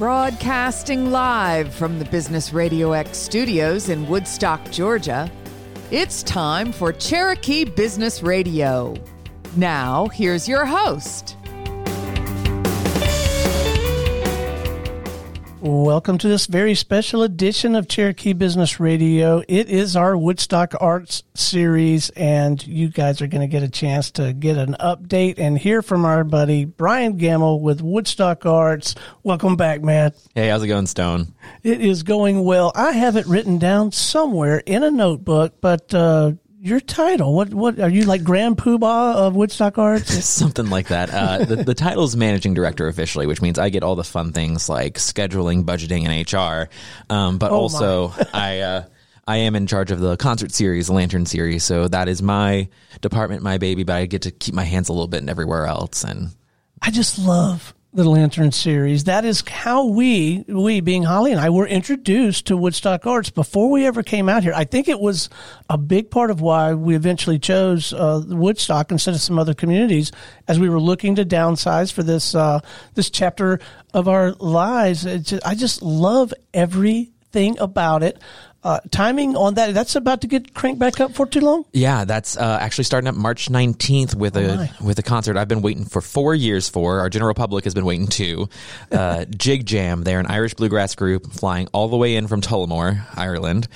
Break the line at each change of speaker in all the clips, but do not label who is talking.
Broadcasting live from the Business Radio X studios in Woodstock, Georgia, it's time for Cherokee Business Radio. Now, here's your host.
Welcome to this very special edition of Cherokee Business Radio. It is our Woodstock Arts series, and you guys are going to get a chance to get an update and hear from our buddy Brian Gamble with Woodstock Arts. Welcome back, man.
Hey, how's it going, Stone?
It is going well. I have it written down somewhere in a notebook, but uh, your title. What what are you like Grand Poobah of Woodstock Arts?
Something like that. Uh, the, the title is managing director officially, which means I get all the fun things like scheduling, budgeting, and HR. Um, but
Oh,
also, I uh, I am in charge of the concert series, the Lantern series. So that is my department, my baby. But I get to keep my hands a little bit in everywhere else. And
I just love the Lantern series. That is how we, we being Holly and I, were introduced to Woodstock Arts before we ever came out here. I think it was a big part of why we eventually chose uh, Woodstock instead of some other communities as we were looking to downsize for this uh, this chapter of our lives. Just, I just love everything about it. Uh, timing on that, that's about to get cranked back up for too long?
Yeah, that's uh, actually starting up March 19th with a
my.
with a concert I've been waiting for four years for. Our general public has been waiting too. Uh, Jig Jam, they're an Irish bluegrass group flying all the way in from Tullamore, Ireland.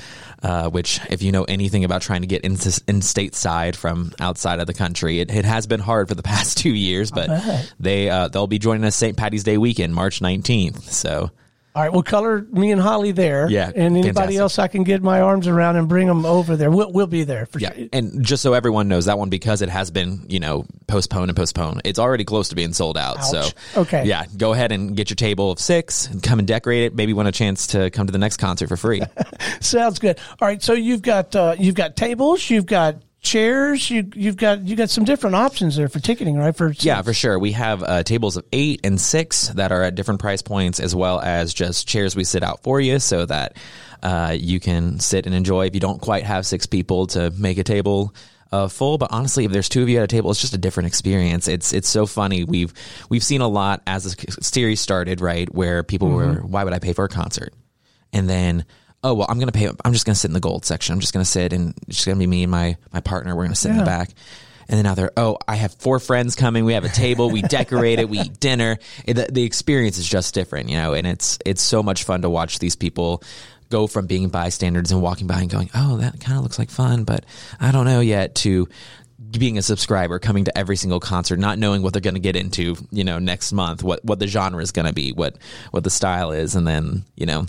Uh, which, if you know anything about trying to get in, in stateside from outside of the country, it, it has been hard for the past two years. But they uh, they'll be joining us St. Patty's Day weekend, March 19th. So
All right, we'll color me and Holly there.
Yeah,
and anybody
fantastic.
else I can get my arms around and bring them over there. We'll we'll be there for
Yeah,
sure.
and just so everyone knows that one because it has been you know postponed and postponed. It's already close to being sold out.
Ouch.
So
Okay.
yeah, go ahead and get your table of six and come and decorate it. Maybe win a chance to come to the next concert for free.
Sounds good. All right, so you've got uh, you've got tables, you've got chairs, you you've got you got some different options there for ticketing, right? For
yeah, for sure. We have uh, tables of eight and six that are at different price points, as well as just chairs we sit out for you so that uh, you can sit and enjoy. If you don't quite have six people to make a table. Uh, full, but honestly, if there's two of you at a table, it's just a different experience. It's it's so funny. We've we've seen a lot as the series started, right? Where people were, why would I pay for a concert? And then, oh well, I'm gonna pay. I'm just gonna sit in the gold section. I'm just gonna sit, and it's just gonna be me and my my partner. We're gonna sit in the back. And then now they're, oh, I have four friends coming. We have a table. We decorate it. We eat dinner. It, the, the experience is just different, you know. And it's it's so much fun to watch these people go from being bystanders and walking by and going, oh, that kind of looks like fun, but I don't know yet. To being a subscriber, coming to every single concert, not knowing what they're going to get into, you know, next month, what what the genre is going to be, what what the style is, and then you know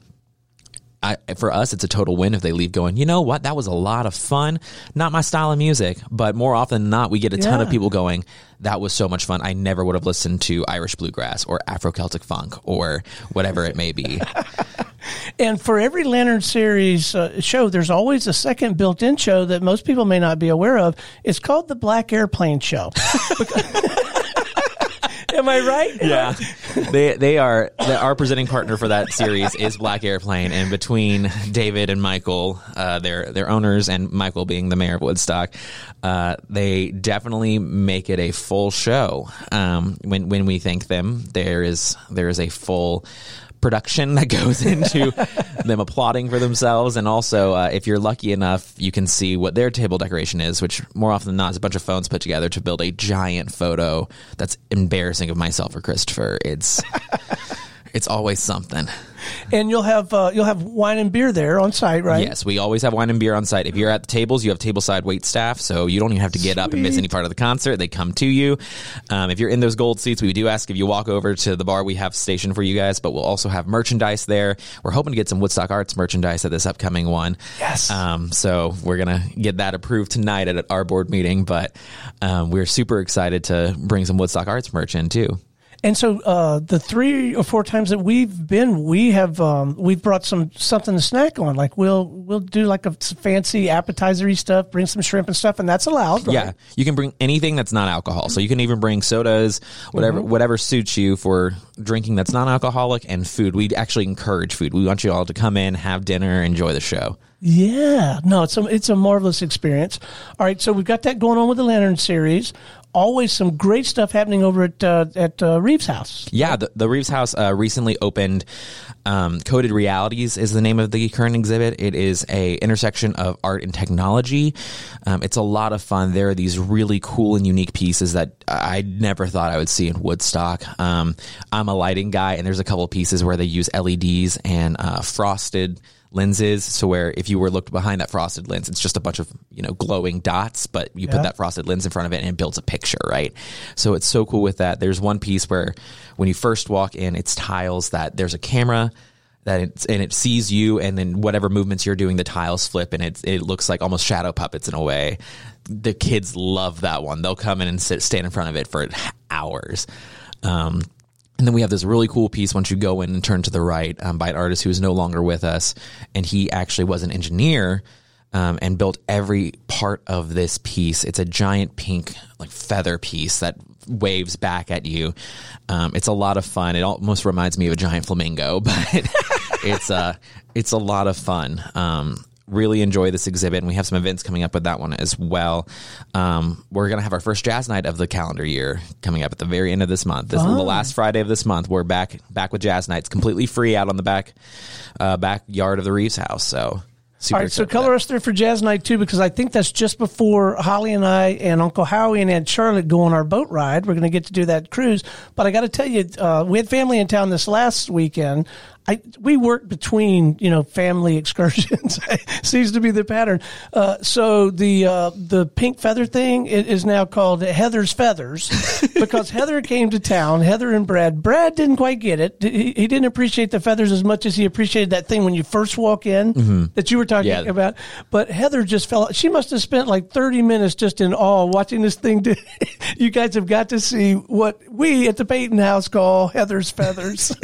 I, for us, it's a total win if they leave going, you know what, that was a lot of fun. Not my style of music, but more often than not, we get a ton of people going, that was so much fun. I never would have listened to Irish bluegrass or Afro Celtic funk or whatever it may be.
And for every Lantern series uh, show, there's always a second built-in show that most people may not be aware of. It's called the Black Airplane Show. Am I right?
yeah, they they are the, our presenting partner for that series is Black Airplane, and between David and Michael, uh, their their owners, and Michael being the mayor of Woodstock, uh, they definitely make it a full show. Um, when when we thank them, there is there is a full production that goes into them applauding for themselves. And also uh, if you're lucky enough you can see what their table decoration is which more often than not is a bunch of phones put together to build a giant photo that's embarrassing of myself or christopher. It's it's always something
And you'll have uh, you'll have wine and beer there on site, right?
Yes, we always have wine and beer on site. If you're at the tables, you have tableside wait staff, so you don't even have to get up and miss any part of the concert. They come to you. Um, if you're in those gold seats, we do ask if you walk over to the bar we have stationed for you guys, but we'll also have merchandise there. We're hoping to get some Woodstock Arts merchandise at this upcoming one.
Yes.
Um, so we're gonna get that approved tonight at our board meeting, but um, we're super excited to bring some Woodstock Arts merch in too.
And so uh, the three or four times that we've been, we have um, we've brought some something to snack on. Like we'll we'll do like a fancy appetizery stuff, bring some shrimp and stuff, and that's allowed. Right?
Yeah, you can bring anything that's not alcohol. So you can even bring sodas, whatever
Mm-hmm.
whatever suits you for drinking that's non-alcoholic and food. We actually encourage food. We want you all to come in, have dinner, enjoy the show.
Yeah, no, it's a it's a marvelous experience. All right, so we've got that going on with the Lantern series. Always some great stuff happening over at uh, at uh, Reeves House.
Yeah, the, the Reeves House uh, recently opened. Um, Coded Realities is the name of the current exhibit. It is a intersection of art and technology. Um, it's a lot of fun. There are these really cool and unique pieces that I never thought I would see in Woodstock. Um, I'm a lighting guy, and there's a couple pieces where they use LEDs and uh, frosted lenses. So where if you were looked behind that frosted lens it's just a bunch of you know glowing dots but you put that frosted lens in front of it and it builds a picture right? So it's so cool with that. There's one piece where when you first walk in it's tiles that there's a camera that it's and it sees you and then whatever movements you're doing the tiles flip and it it looks like almost shadow puppets in a way. The kids love that one. They'll come in and sit stand in front of it for hours. Um, and then we have this really cool piece once you go in and turn to the right um, by an artist who is no longer with us. And he actually was an engineer um, and built every part of this piece. It's a giant pink like feather piece that waves back at you. Um, it's a lot of fun. It almost reminds me of a giant flamingo, but it's uh, it's a lot of fun. Um, really enjoy this exhibit and we have some events coming up with that one as well um, we're going to have our first jazz night of the calendar year coming up at the very end of this month this is the last friday of this month we're back back with jazz nights completely free out on the back uh, backyard of the reeves house so super
All right, so color us there for Jazz Night too, because I think that's just before Holly and I and Uncle Howie and Aunt Charlotte go on our boat ride. We're going to get to do that cruise. But I got to tell you, uh, we had family in town this last weekend. I we work between you know family excursions seems to be the pattern. Uh, so the uh, the pink feather thing is now called Heather's feathers because Heather came to town. Heather and Brad. Brad didn't quite get it. He, he didn't appreciate the feathers as much as he appreciated that thing when you first walk in that you were talking
Yeah.
about. But Heather just fell. She must have spent like thirty minutes just in awe watching this thing. Do, you guys have got to see what we at the Payton House call Heather's feathers.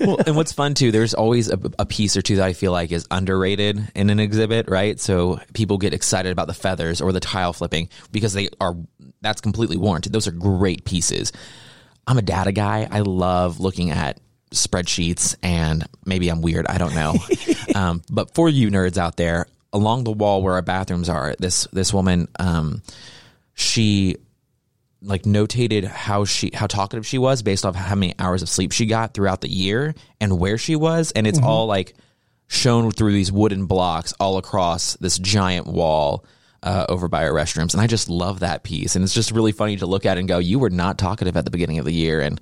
Well, and what's fun too, there's always a, a piece or two that I feel like is underrated in an exhibit, right? So people get excited about the feathers or the tile flipping because they are that's completely warranted. Those are great pieces. I'm a data guy. I love looking at spreadsheets and maybe I'm weird. I don't know. um, but for you nerds out there, along the wall where our bathrooms are, this this woman, um, she like notated how she how talkative she was based off how many hours of sleep she got throughout the year and where she was. And it's all like shown through these wooden blocks all across this giant wall uh, over by our restrooms. And i just love that piece. And it's just really funny to look at and go you were not talkative at the beginning of the year. And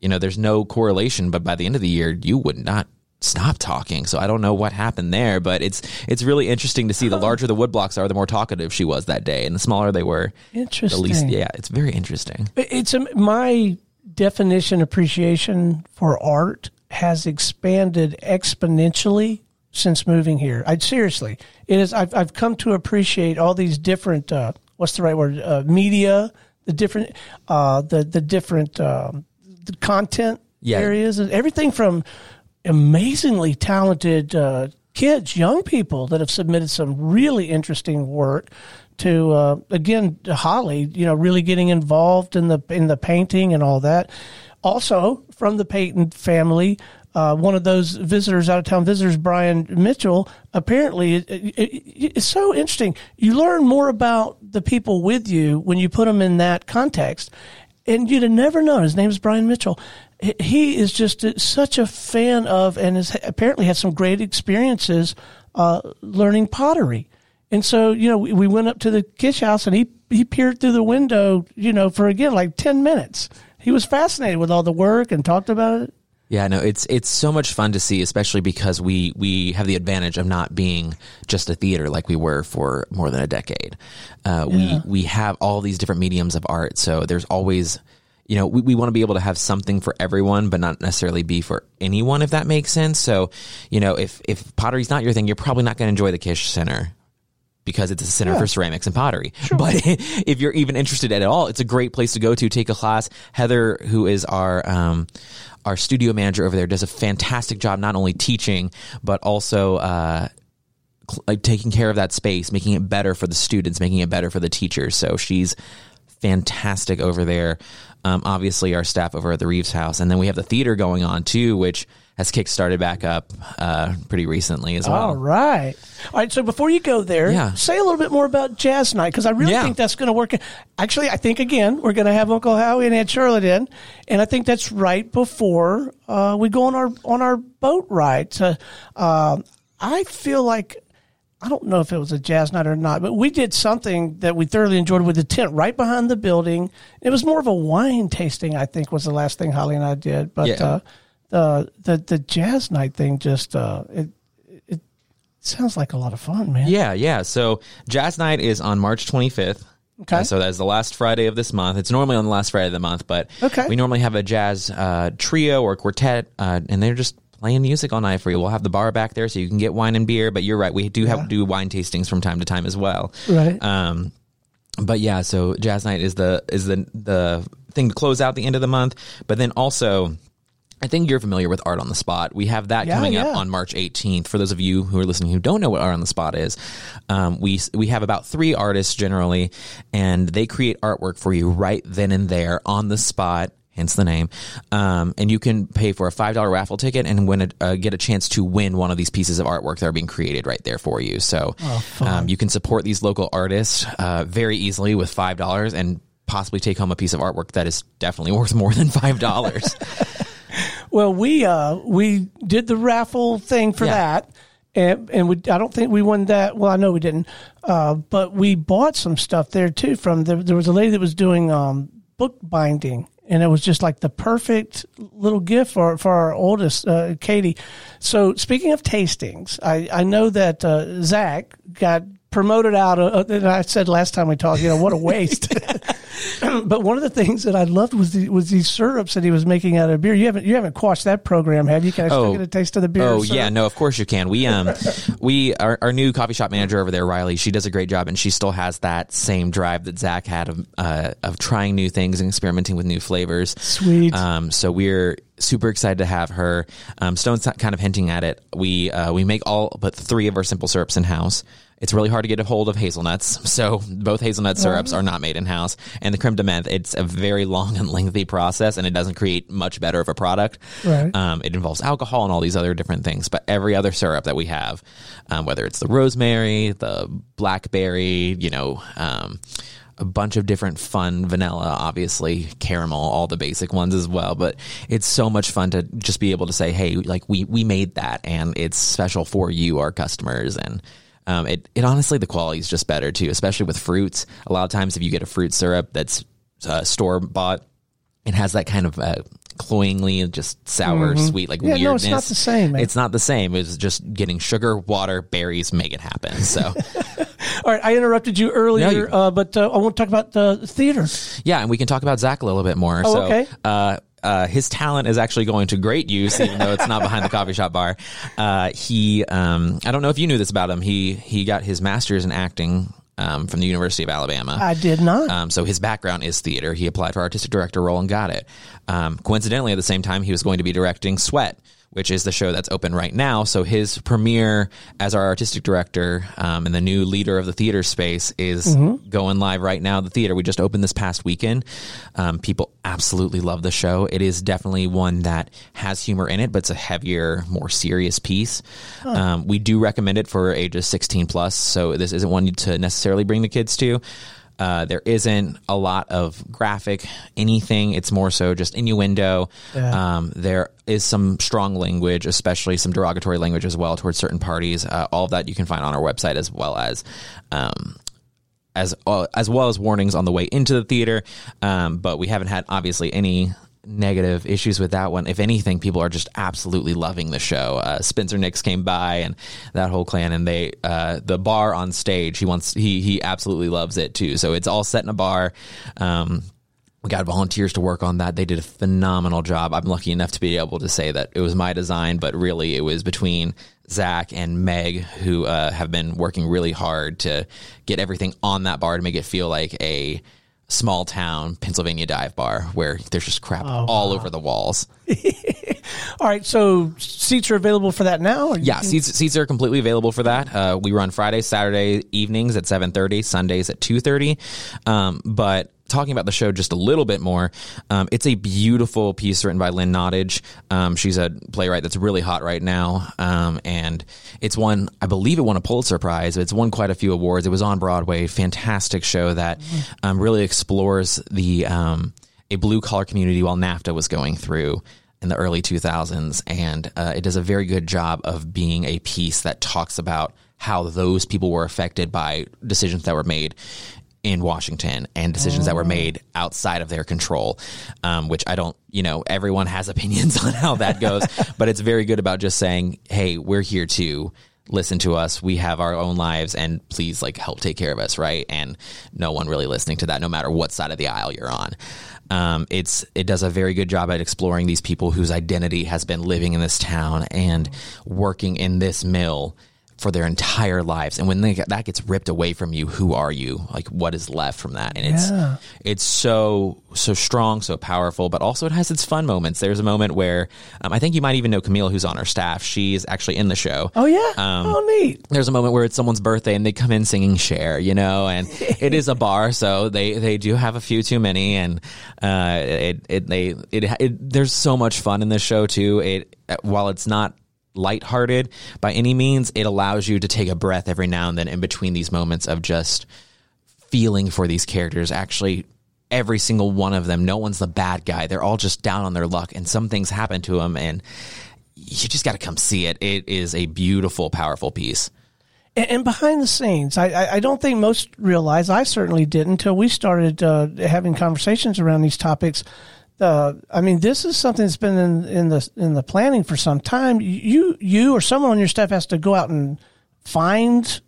you know there's no correlation but by the end of the year you would not stop talking so i don't know what happened there but it's it's really interesting to see the larger the wood blocks are the more talkative she was that day and the smaller they were interesting. the least yeah it's very interesting
It's a, my definition appreciation for art has expanded exponentially since moving here. I seriously, it is. I've I've come to appreciate all these different. Uh, what's the right word? Uh, media, the different, uh, the the different um, the content
Yeah.
areas, and everything from amazingly talented uh, kids, young people that have submitted some really interesting work to uh, again to Holly, you know, really getting involved in the in the painting and all that. Also from the Payton family, uh, one of those visitors out of town visitors, Brian Mitchell. Apparently, it, it, it- it's so interesting. You learn more about the people with you when you put them in that context and you'd have never known. His name is Brian Mitchell. He- is just such a fan of, and has apparently had some great experiences uh, learning pottery. And so, you know, we, we went up to the Kish house, and he he peered through the window, you know, for again like ten minutes. He was fascinated with all the work and talked about it.
Yeah, no, it's it's so much fun to see, especially because we we have the advantage of not being just a theater like we were for more than a decade. Uh, We we have all these different mediums of art, so there's always, you know, we, we want to be able to have something for everyone, but not necessarily be for anyone, if that makes sense. So, you know, if if pottery's not your thing, you're probably not going to enjoy the Kish Center because it's a center for ceramics and pottery. But if you're even interested at all, it's a great place to go to take a class. Heather, who is our um, our studio manager over there, does a fantastic job not only teaching but also. Uh, cl- like taking care of that space, making it better for the students, making it better for the teachers. So she's fantastic over there. Um, obviously, our staff over at the Reeves House, and then we have the theater going on too, which has kickstarted back up uh, pretty recently as well.
All right. All right. So before you go there,
Yeah.
say a little bit more about Jazz Night because I really
Yeah.
think that's going to work. Actually, I think again we're going to have Uncle Howie and Aunt Charlotte in, and I think that's right before uh, we go on our on our boat ride. To, um I feel like. I don't know if it was a jazz night or not, but we did something that we thoroughly enjoyed with the tent right behind the building. It was more of a wine tasting, I think, was the last thing Holly and I did. But
Yeah.
uh, the the the jazz night thing just uh, it it sounds like a lot of fun, man.
Yeah, yeah. So Jazz Night is on March 25th.
Okay.
Uh, so that's the last Friday of this month. It's normally on the last Friday of the month, but
Okay.
we normally have a jazz uh, trio or quartet, uh, and they're just playing music all night for you. We'll have the bar back there, so you can get wine and beer. But you're right, we do have to do wine tastings from time to time as well.
Right.
Um, but yeah, so Jazz Night is the is the the thing to close out the end of the month. But then also, I think you're familiar with Art on the Spot. We have that
Yeah,
coming
yeah.
up on March 18th. For those of you who are listening who don't know what Art on the Spot is, um, we we have about three artists generally, and they create artwork for you right then and there on the spot. Hence the name, um, and you can pay for a five dollar raffle ticket and win a, uh, get a chance to win one of these pieces of artwork that are being created right there for you. So um, you can support these local artists uh, very easily with five dollars and possibly take home a piece of artwork that is definitely worth more than five dollars.
Well, we uh we did the raffle thing for
Yeah.
that. And, and we, I don't think we won that. Well, I know we didn't, uh, but we bought some stuff there too. From there, there was a lady that was doing um, book binding, and it was just like the perfect little gift for for our oldest, uh, Katie. So, speaking of tastings, I I know that uh, Zach got promoted out. Of, and I said last time we talked, you know, what a waste. but one of the things that I loved was the, was these syrups that he was making out of beer. You haven't you haven't quashed that program, have you? Can I still
Oh.
get a taste of the beer?
Oh yeah, no, of course you can. We um we our, our new coffee shop manager over there, Riley. She does a great job, and she still has that same drive that Zach had of uh, of trying new things and experimenting with new flavors.
Sweet.
Um, so we're super excited to have her. Um, Stone's kind of hinting at it. We uh, we make all but three of our simple syrups in house. It's really hard to get a hold of hazelnuts, so both hazelnut syrups are not made in house. And the creme de menthe, it's a very long and lengthy process, and it doesn't create much better of a product.
Right.
Um, it involves alcohol and all these other different things. But every other syrup that we have, um, whether it's the rosemary, the blackberry, you know, um, a bunch of different fun vanilla, obviously caramel, all the basic ones as well. But it's so much fun to just be able to say, hey, like we we made that, and it's special for you, our customers, and. Um, it, it honestly the quality is just better too, especially with fruits. A lot of times, if you get a fruit syrup that's uh, store bought, it has that kind of uh, cloyingly just sour, sweet, like
Mm-hmm. Yeah, no,
weirdness.
it's not the same, man.
It's not the same. It's just getting sugar, water, berries, make it happen. So,
All right, I interrupted you earlier,
No, you-
uh, but uh, I want to talk about the theater.
yeah, and we can talk about Zach a little bit more.
Oh,
so,
okay.
uh, uh, his talent is actually going to great use, even though it's not behind the coffee shop bar. Uh, he, um, I don't know if you knew this about him. He he got his master's in acting um, from the University of Alabama.
I did not.
Um, so his background is theater. He applied for artistic director role and got it. Um, coincidentally, at the same time, he was going to be directing Sweat, which is the show that's open right now. So his premiere as our artistic director um, and the new leader of the theater space is going live right now. The theater we just opened this past weekend. Um, people absolutely love the show. It is definitely one that has humor in it, but it's a heavier, more serious piece. Um, we do recommend it for ages 16 plus. So this isn't one to necessarily bring the kids to. Uh, there isn't a lot of graphic anything. It's more so just innuendo. Um, there is some strong language, especially some derogatory language as well towards certain parties. Uh, all of that you can find on our website as well as. Um, as uh, as well as warnings on the way into the theater, um, but we haven't had obviously any negative issues with that one. If anything, people are just absolutely loving the show. Uh, Spencer Nix came by and that whole clan, and they uh, the bar on stage. He wants he he absolutely loves it too. So it's all set in a bar. Um, we got volunteers to work on that. They did a phenomenal job. I'm lucky enough to be able to say that it was my design, but really it was between Zach and Meg who uh, have been working really hard to get everything on that bar to make it feel like a small town Pennsylvania dive bar where there's just crap all over the walls.
All right, so seats are available for that now?
Yeah,
can-
seats seats are completely available for that. Uh, we run Friday, Saturday evenings at seven thirty, Sundays at two thirty. Um, but talking about the show just a little bit more, um, it's a beautiful piece written by Lynn Nottage. Um, she's a playwright that's really hot right now, um, and it's won. I believe it won a Pulitzer Prize. It's won quite a few awards. It was on Broadway. Fantastic show that um, really explores the um, a blue collar community while NAFTA was going through in the early 2000s, and uh, it does a very good job of being a piece that talks about how those people were affected by decisions that were made in Washington and decisions that were made outside of their control, um, which I don't, you know, everyone has opinions on how that goes, but it's very good about just saying, hey, we're here to listen to us. We have our own lives and please like help take care of us, right? And no one really listening to that, no matter what side of the aisle you're on. Um, it's it does a very good job at exploring these people whose identity has been living in this town and working in this mill for their entire lives. And when they, that gets ripped away from you, who are you? Like what is left from that? And it's
Yeah.
it's so so strong, so powerful, but also it has its fun moments. There's a moment where um, I think you might even know Camille, who's on our staff. She's actually in the show.
Oh yeah.
Um,
oh neat.
There's a moment where it's someone's birthday and they come in singing "Share," you know, and it is a bar, so they they do have a few too many, and uh, it it they it, it there's so much fun in this show too. It while it's not lighthearted by any means, it allows you to take a breath every now and then in between these moments of just feeling for these characters. Actually, every single one of them, no one's the bad guy. They're all just down on their luck, and some things happen to them, and you just got to come see it. It is a beautiful, powerful piece.
And, behind the scenes, I, I, I don't think most realize. I certainly didn't until we started uh, having conversations around these topics. Uh, I mean, this is something that's been in, in the in the planning for some time. You you or someone on your staff has to go out and find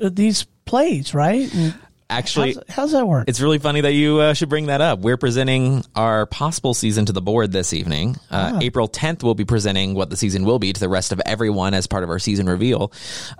uh, these plays, right? And
Actually,
how's, how's that work?
It's really funny that you uh, should bring that up. We're presenting our possible season to the board this evening. Uh, April 10th, we'll be presenting what the season will be to the rest of everyone as part of our season reveal.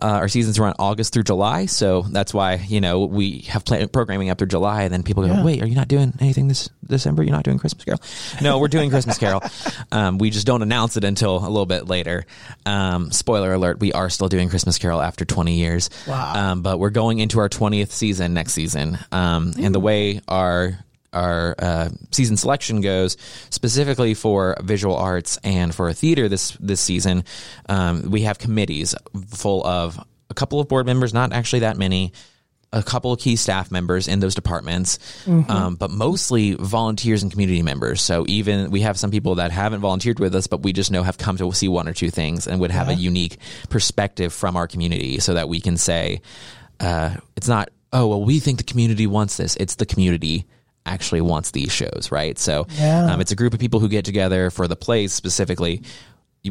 Uh, our seasons run August through July, so that's why you know we have plan- programming up through July, and then people go,
Yeah.
"Wait, are you not doing anything this December? You're not doing Christmas Carol?" No, we're doing Christmas Carol. Um, we just don't announce it until a little bit later. Um, spoiler alert: we are still doing Christmas Carol after 20 years.
Wow.
Um, but we're going into our 20th season next season. Um, and the way our our uh, season selection goes, specifically for visual arts and for theater this this season, um, we have committees full of a couple of board members, not actually that many. A couple of key staff members in those departments, um, but mostly volunteers and community members. So even we have some people that haven't volunteered with us, but we just know have come to see one or two things and would have a unique perspective from our community, so that we can say, uh, it's not oh well we think the community wants this. It's the community actually wants these shows right? So
Yeah.
um, it's a group of people who get together for the plays specifically.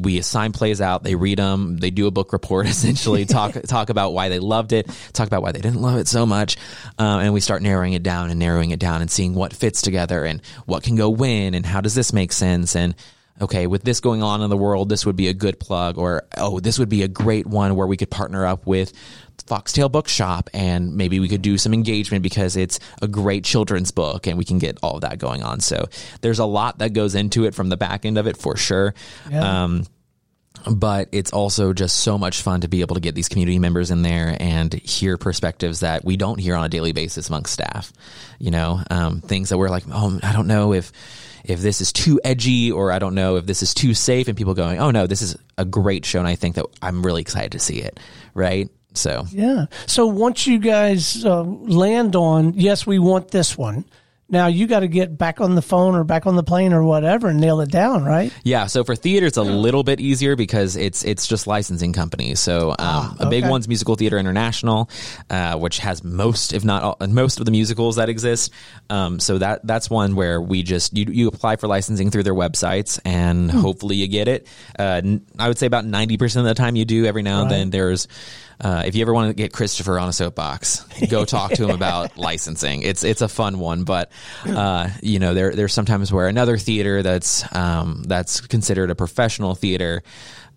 We assign plays out. They read them they do a book report essentially talk talk about why they loved it talk about why they didn't love it so much um, and we start narrowing it down and narrowing it down and seeing what fits together and what can go when and how does this make sense and okay, with this going on in the world, this would be a good plug, or oh, this would be a great one where we could partner up with Foxtail Bookshop and maybe we could do some engagement because it's a great children's book and we can get all of that going on. So there's a lot that goes into it from the back end of it for sure.
Yeah.
Um, but it's also just so much fun to be able to get these community members in there and hear perspectives that we don't hear on a daily basis amongst staff. You know, um, things that we're like, oh, I don't know if if this is too edgy or I don't know if this is too safe, and people going, oh no, this is a great show, and I think that I'm really excited to see it. Right. So
Yeah. So once you guys uh, land on, yes, we want this one. Now you got to get back on the phone or back on the plane or whatever and nail it down, right?
Yeah, so for theater, it's a little bit easier because it's it's just licensing companies. So um, a big one's Musical Theater International, uh, which has most, if not all, most, of the musicals that exist. Um, so that that's one where we just you you apply for licensing through their websites and hopefully you get it. Uh, I would say about ninety percent of the time you do. Every now and then there's. Uh, if you ever want to get Christopher on a soapbox, go talk to him about licensing. It's it's a fun one, but uh, you know there there's sometimes where another theater that's um, that's considered a professional theater,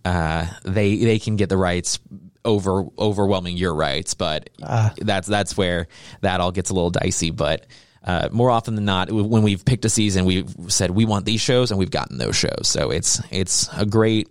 uh, they they can get the rights over overwhelming your rights, but that's that's where that all gets a little dicey. But uh, more often than not, when we've picked a season, we've said we want these shows, and we've gotten those shows. So it's it's a great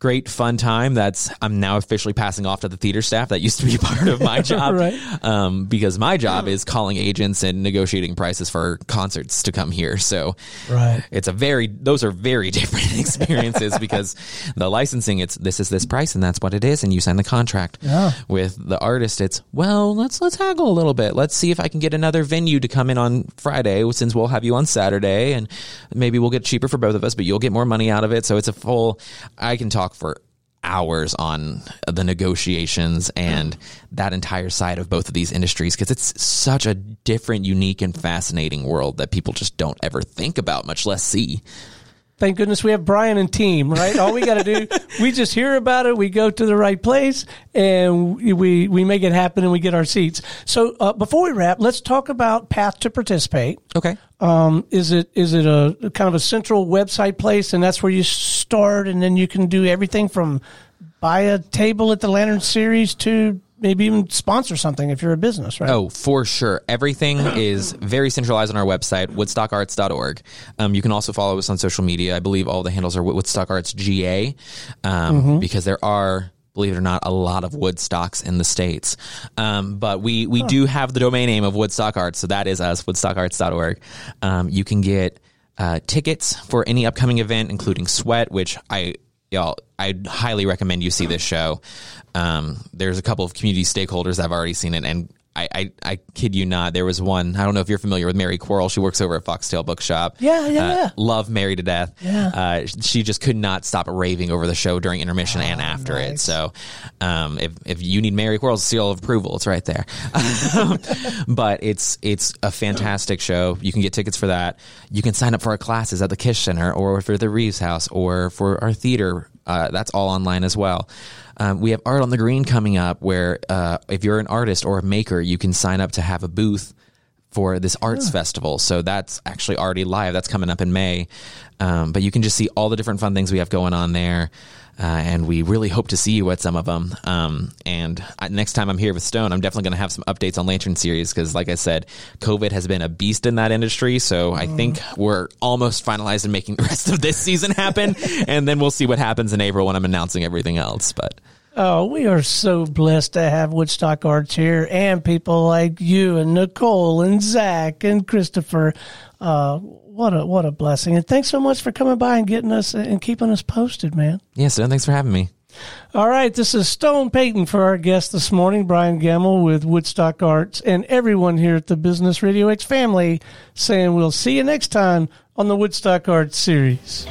great fun time that's I'm now officially passing off to the theater staff that used to be part of my job
Right.
um, because my job is calling agents and negotiating prices for concerts to come here so
Right.
it's a very those are very different experiences because the licensing it's this is this price and that's what it is and you sign the contract
Yeah.
with the artist it's well let's let's haggle a little bit let's see if i can get another venue to come in on friday since we'll have you on saturday and maybe we'll get cheaper for both of us but you'll get more money out of it so it's a full i can talk for hours on the negotiations and that entire side of both of these industries because it's such a different unique and fascinating world that people just don't ever think about much less see
Thank goodness we have Brian and team, right? All we got to do, we just hear about it, we go to the right place, and we we make it happen, and we get our seats. So uh, before we wrap, let's talk about path to participate.
okay
Um, is it is it a kind of a central website place, and that's where you start, and then you can do everything from buy a table at the Lantern Series to maybe even sponsor something if you're a business, right?
Oh, for sure. Everything is very centralized on our website, woodstockarts.org. Um, you can also follow us on social media. I believe all the handles are Woodstock Arts GA um, because there are. Believe it or not, a lot of Woodstocks in the states, um, but we we do have the domain name of Woodstock Arts, so that is us, woodstockarts.org. Um, you can get uh, tickets for any upcoming event, including Sweat, which I y'all I highly recommend you see this show. Um, there's a couple of community stakeholders I've already seen it, and I, I, I kid you not, there was one. I don't know if you're familiar with Mary Quarrel. She works over at Foxtail Bookshop.
Yeah, yeah,
Uh,
yeah.
Love Mary to death.
Yeah.
Uh, she just could not stop raving over the show during intermission and after it. So, um, if if you need Mary Quarrel's seal of approval, it's right there. but it's it's a fantastic show. You can get tickets for that. You can sign up for our classes at the Kish Center or for the Reeves House or for our theater. Uh, that's all online as well. Um, we have Art on the Green coming up, where uh, if you're an artist or a maker, you can sign up to have a booth for this arts festival. So that's actually already live. That's coming up in May. Um, but you can just see all the different fun things we have going on there. Uh, and we really hope to see you at some of them. Um, and I, next time I'm here with Stone, I'm definitely going to have some updates on Lantern series because, like I said, COVID has been a beast in that industry. So I think we're almost finalized in making the rest of this season happen, and then we'll see what happens in April when I'm announcing everything else. But
Oh, we are so blessed to have Woodstock Arts here and people like you and Nicole and Zach and Christopher. Uh, what a what a blessing! And thanks so much for coming by and getting us and keeping us posted, man.
Yes, Stone, thanks for having me.
All right, this is Stone Payton for our guest this morning, Brian Gamble with Woodstock Arts, and everyone here at the Business Radio X family saying we'll see you next time on the Woodstock Arts series.